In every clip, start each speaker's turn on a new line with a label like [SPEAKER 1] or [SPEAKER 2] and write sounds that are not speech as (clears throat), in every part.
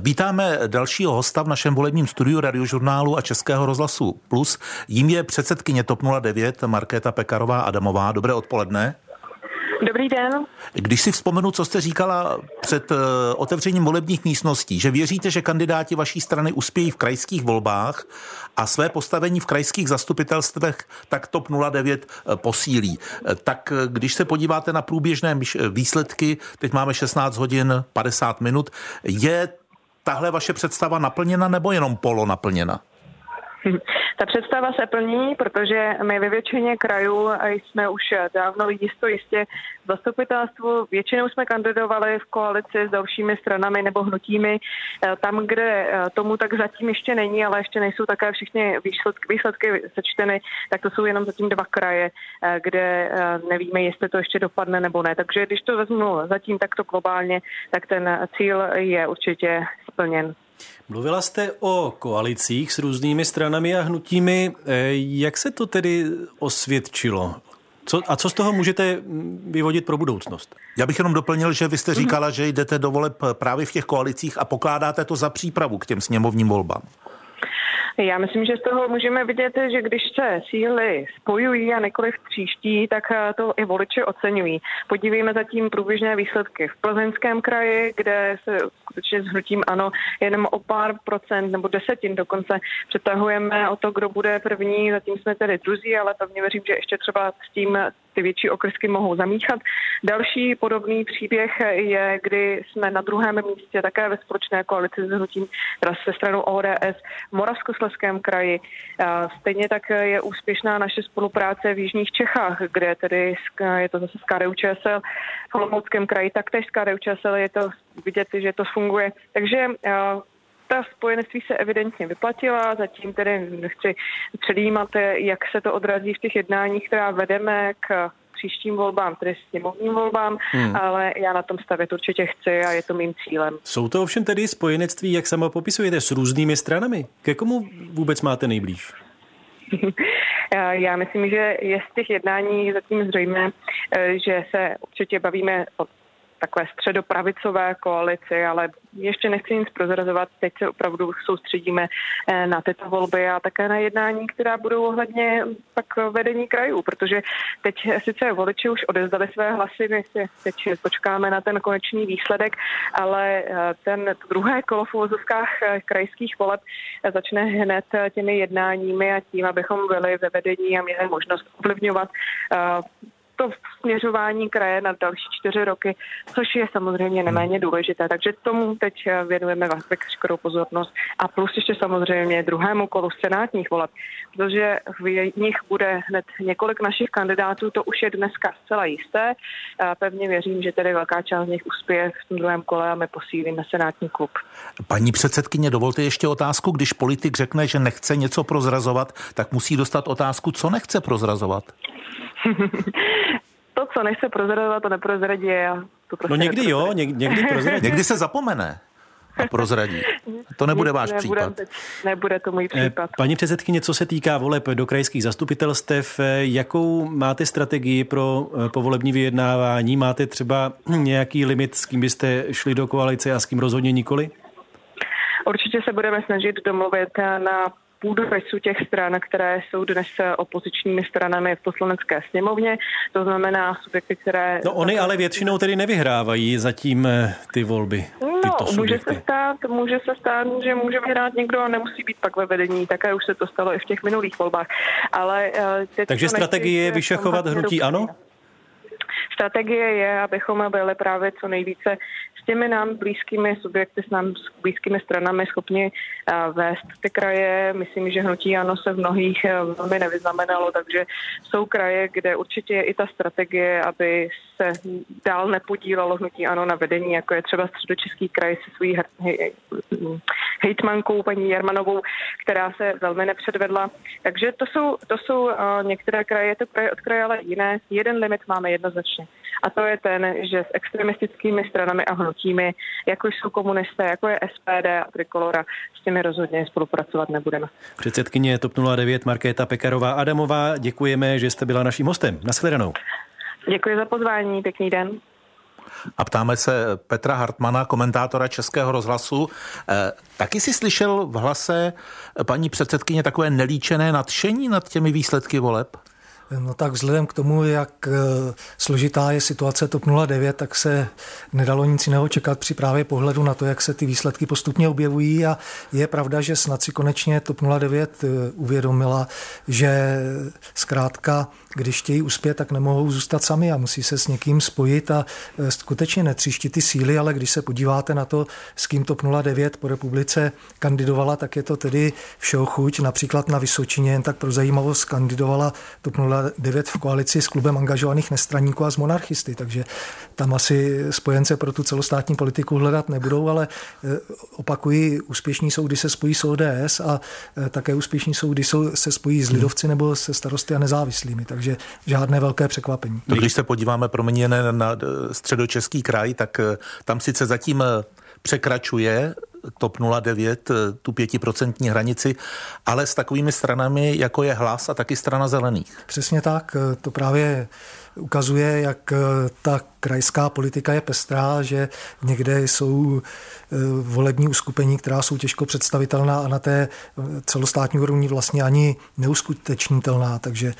[SPEAKER 1] Vítáme dalšího hosta v našem volebním studiu radiožurnálu a Českého rozhlasu Plus. Jím je předsedkyně TOP 09 Markéta Pekarová Adamová. Dobré odpoledne.
[SPEAKER 2] Dobrý den.
[SPEAKER 1] Když si vzpomenu, co jste říkala před uh, otevřením volebních místností, že věříte, že kandidáti vaší strany uspějí v krajských volbách a své postavení v krajských zastupitelstvech tak TOP 09 uh, posílí. Uh, tak když se podíváte na průběžné výsledky, teď máme 16 hodin 50 minut, je tahle vaše představa naplněna nebo jenom polo naplněna? (laughs)
[SPEAKER 2] Ta představa se plní, protože my ve většině krajů jsme už dávno jisto jistě v zastupitelstvu. Většinou jsme kandidovali v koalici s dalšími stranami nebo hnutími. Tam, kde tomu tak zatím ještě není, ale ještě nejsou také všechny výsledky, výsledky sečteny, tak to jsou jenom zatím dva kraje, kde nevíme, jestli to ještě dopadne nebo ne. Takže když to vezmu zatím takto globálně, tak ten cíl je určitě splněn.
[SPEAKER 3] Mluvila jste o koalicích s různými stranami a hnutími. Eh, jak se to tedy osvědčilo? Co, a co z toho můžete vyvodit pro budoucnost?
[SPEAKER 1] Já bych jenom doplnil, že vy jste říkala, že jdete do voleb právě v těch koalicích a pokládáte to za přípravu k těm sněmovním volbám.
[SPEAKER 2] Já myslím, že z toho můžeme vidět, že když se síly spojují a nikoliv tříští, tak eh, to i voliči oceňují. Podívejme zatím průběžné výsledky v Plzeňském kraji, kde se skutečně s hnutím ano jenom o pár procent nebo desetin dokonce přetahujeme o to, kdo bude první. Zatím jsme tedy druzí, ale pevně věřím, že ještě třeba s tím ty větší okrsky mohou zamíchat. Další podobný příběh je, kdy jsme na druhém místě také ve společné koalici s hnutím se stranou ODS v Moravskosleském kraji. Stejně tak je úspěšná naše spolupráce v Jižních Čechách, kde tedy je to zase s KDU ČSL, v Olomouckém kraji taktéž s KDU ČSL je to vidět, že to funguje. Takže ta spojenectví se evidentně vyplatila, zatím tedy nechci předjímat, jak se to odrazí v těch jednáních, která vedeme k příštím volbám, tedy sněmovním volbám, hmm. ale já na tom stavět určitě chci a je to mým cílem.
[SPEAKER 3] Jsou to ovšem tedy spojenectví, jak sama popisujete, s různými stranami? Ke komu vůbec máte nejblíž? (laughs)
[SPEAKER 2] Já myslím, že je z těch jednání zatím zřejmé, eh, že se určitě bavíme o takové středopravicové koalici, ale ještě nechci nic prozrazovat. Teď se opravdu soustředíme eh, na tyto volby a také na jednání, která budou ohledně pak vedení krajů, protože teď sice voliči už odezdali své hlasy, my si teď počkáme na ten konečný výsledek, ale eh, ten druhé kolo v uvozovkách eh, krajských voleb začne hned těmi jednáními a tím, abychom byli ve vedení a měli možnost ovlivňovat to směřování kraje na další čtyři roky, což je samozřejmě neméně hmm. důležité. Takže tomu teď věnujeme veškerou pozornost. A plus ještě samozřejmě druhému kolu senátních voleb, protože v nich bude hned několik našich kandidátů, to už je dneska zcela jisté. A pevně věřím, že tedy velká část z nich uspěje v tom druhém kole a my posílíme senátní klub.
[SPEAKER 1] Paní předsedkyně, dovolte ještě otázku. Když politik řekne, že nechce něco prozrazovat, tak musí dostat otázku, co nechce prozrazovat. (laughs)
[SPEAKER 2] to, co nechce prozradovat, to neprozradí. A to
[SPEAKER 3] prostě no někdy jo, někdy, někdy prozradí.
[SPEAKER 1] někdy se zapomene a prozradí. To nebude váš nebude, případ.
[SPEAKER 2] Nebude to můj eh, případ.
[SPEAKER 3] Paní předsedkyně, co se týká voleb do krajských zastupitelstev, eh, jakou máte strategii pro eh, povolební vyjednávání? Máte třeba (clears throat) nějaký limit, s kým byste šli do koalice a s kým rozhodně nikoli?
[SPEAKER 2] Určitě se budeme snažit domluvit na půdorysu těch stran, které jsou dnes opozičními stranami v poslanecké sněmovně. To znamená subjekty, které...
[SPEAKER 3] No oni ale většinou tedy nevyhrávají zatím eh, ty volby.
[SPEAKER 2] No, může se stát, může se stát, že může vyhrát někdo a nemusí být pak ve vedení. Také už se to stalo i v těch minulých volbách. Ale,
[SPEAKER 3] eh, Takže strategie je vyšachovat hnutí ano?
[SPEAKER 2] Strategie je, abychom byli právě co nejvíce s těmi nám blízkými subjekty, s nám blízkými stranami schopni eh, vést ty kraje. Myslím, že hnutí ano se v mnohých eh, velmi nevyznamenalo, takže jsou kraje, kde určitě je i ta strategie, aby se dál nepodílalo hnutí ano na vedení, jako je třeba středočeský kraj se svojí hejtmankou paní Jarmanovou, která se velmi nepředvedla. Takže to jsou, to jsou uh, některé kraje, to kraje od kraje, ale jiné. Jeden limit máme jednoznačně. A to je ten, že s extremistickými stranami a hnutími, jako jsou komunisté, jako je SPD a Trikolora, s těmi rozhodně spolupracovat nebudeme.
[SPEAKER 3] Předsedkyně TOP 09 Markéta Pekarová Adamová, děkujeme, že jste byla naším hostem. Naschledanou.
[SPEAKER 2] Děkuji za pozvání, pěkný den.
[SPEAKER 1] A ptáme se Petra Hartmana, komentátora Českého rozhlasu. Eh, taky si slyšel v hlase paní předsedkyně takové nelíčené nadšení nad těmi výsledky voleb?
[SPEAKER 4] No tak vzhledem k tomu, jak eh, složitá je situace TOP 09, tak se nedalo nic jiného čekat při právě pohledu na to, jak se ty výsledky postupně objevují. A je pravda, že snad si konečně TOP 09 eh, uvědomila, že zkrátka, když chtějí uspět, tak nemohou zůstat sami a musí se s někým spojit a eh, skutečně netříští ty síly, ale když se podíváte na to, s kým TOP 09 po republice kandidovala, tak je to tedy všeho chuť. Například na Vysočině, jen tak pro zajímavost, kandidovala TOP 09 v koalici s klubem angažovaných nestraníků a z monarchisty, takže tam asi spojence pro tu celostátní politiku hledat nebudou, ale eh, opakují, úspěšní jsou, když se spojí s ODS a eh, také úspěšní jsou, když se spojí s lidovci nebo se starosty a nezávislými, takže žádné velké překvapení.
[SPEAKER 1] No, když se podíváme proměněné na eh, středočeský kraj, tak tam sice zatím překračuje TOP 09 tu pětiprocentní hranici, ale s takovými stranami, jako je Hlas a taky strana zelených.
[SPEAKER 4] Přesně tak, to právě ukazuje, jak ta krajská politika je pestrá, že někde jsou e, volební uskupení, která jsou těžko představitelná a na té e, celostátní úrovni vlastně ani neuskutečnitelná. Takže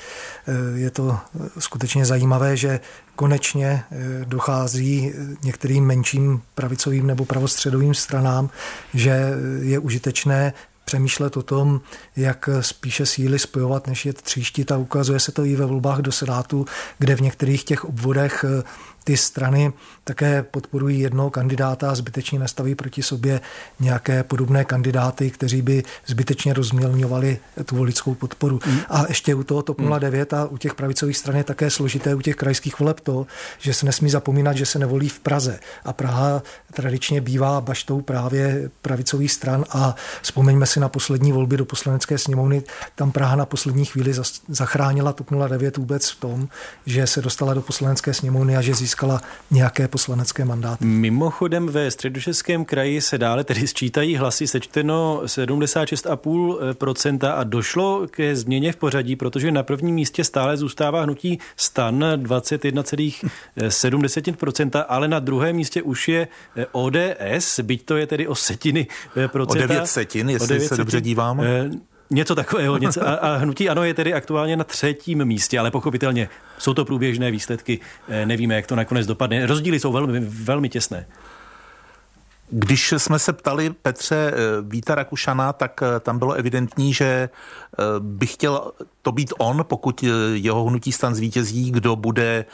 [SPEAKER 4] je to skutečně zajímavé, že konečně dochází některým menším pravicovým nebo pravostředovým stranám, že je užitečné přemýšlet o tom, jak spíše síly spojovat, než je tříštit a ukazuje se to i ve volbách do Senátu, kde v některých těch obvodech ty strany také podporují jednoho kandidáta a zbytečně nastaví proti sobě nějaké podobné kandidáty, kteří by zbytečně rozmělňovali tu voličskou podporu. Mm. A ještě u toho TOP 09 a u těch pravicových stran je také složité u těch krajských voleb to, že se nesmí zapomínat, že se nevolí v Praze. A Praha tradičně bývá baštou právě pravicových stran a vzpomeňme si na poslední volby do poslanecké sněmovny. Tam Praha na poslední chvíli zachránila TOP 09 vůbec v tom, že se dostala do poslanecké sněmovny a že získala nějaké poslanecké mandáty.
[SPEAKER 3] Mimochodem ve středočeském kraji se dále tedy sčítají hlasy sečteno 76,5% a došlo ke změně v pořadí, protože na prvním místě stále zůstává hnutí stan 21,7%, ale na druhém místě už je ODS, byť to je tedy o setiny procenta.
[SPEAKER 1] O 9 setin, jestli 9 se dobře dívám. Eh,
[SPEAKER 3] Něco takového. Něco, a, a hnutí ano je tedy aktuálně na třetím místě, ale pochopitelně jsou to průběžné výsledky. Eh, nevíme, jak to nakonec dopadne. Rozdíly jsou velmi, velmi těsné.
[SPEAKER 1] Když jsme se ptali Petře eh, Víta Rakušana, tak eh, tam bylo evidentní, že by chtěl to být on, pokud jeho hnutí stan zvítězí, kdo bude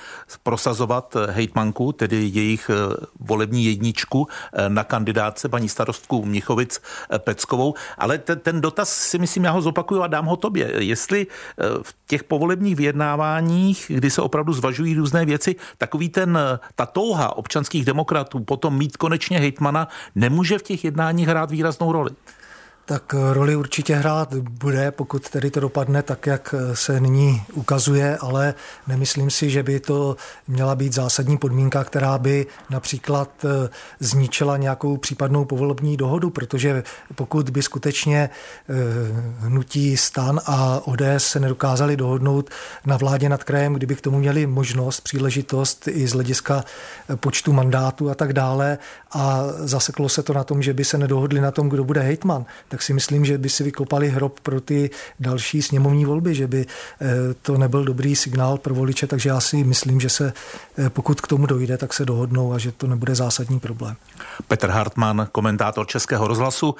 [SPEAKER 1] prosazovat hejtmanku, tedy jejich volební jedničku na kandidáce paní starostku Mnichovic Peckovou. Ale ten, ten dotaz si myslím, já ho zopakuju a dám ho tobě. Jestli v těch povolebních vyjednáváních, kdy se opravdu zvažují různé věci, takový ten, ta touha občanských demokratů potom mít konečně hejtmana nemůže v těch jednáních hrát výraznou roli
[SPEAKER 4] tak roli určitě hrát bude, pokud tedy to dopadne tak, jak se nyní ukazuje, ale nemyslím si, že by to měla být zásadní podmínka, která by například eh, zničila nějakou případnou povolební dohodu, protože pokud by skutečně eh, hnutí stan a ODS se nedokázali dohodnout na vládě nad krajem, kdyby k tomu měli možnost, příležitost i z hlediska eh, počtu mandátů a tak dále a zaseklo se to na tom, že by se nedohodli na tom, kdo bude hejtman, si myslím, že by si vykopali hrob pro ty další sněmovní volby, že by eh, to nebyl dobrý signál pro voliče, takže já si myslím, že se eh, pokud k tomu dojde, tak se dohodnou a že to nebude zásadní problém.
[SPEAKER 1] Petr Hartmann, komentátor Českého rozhlasu.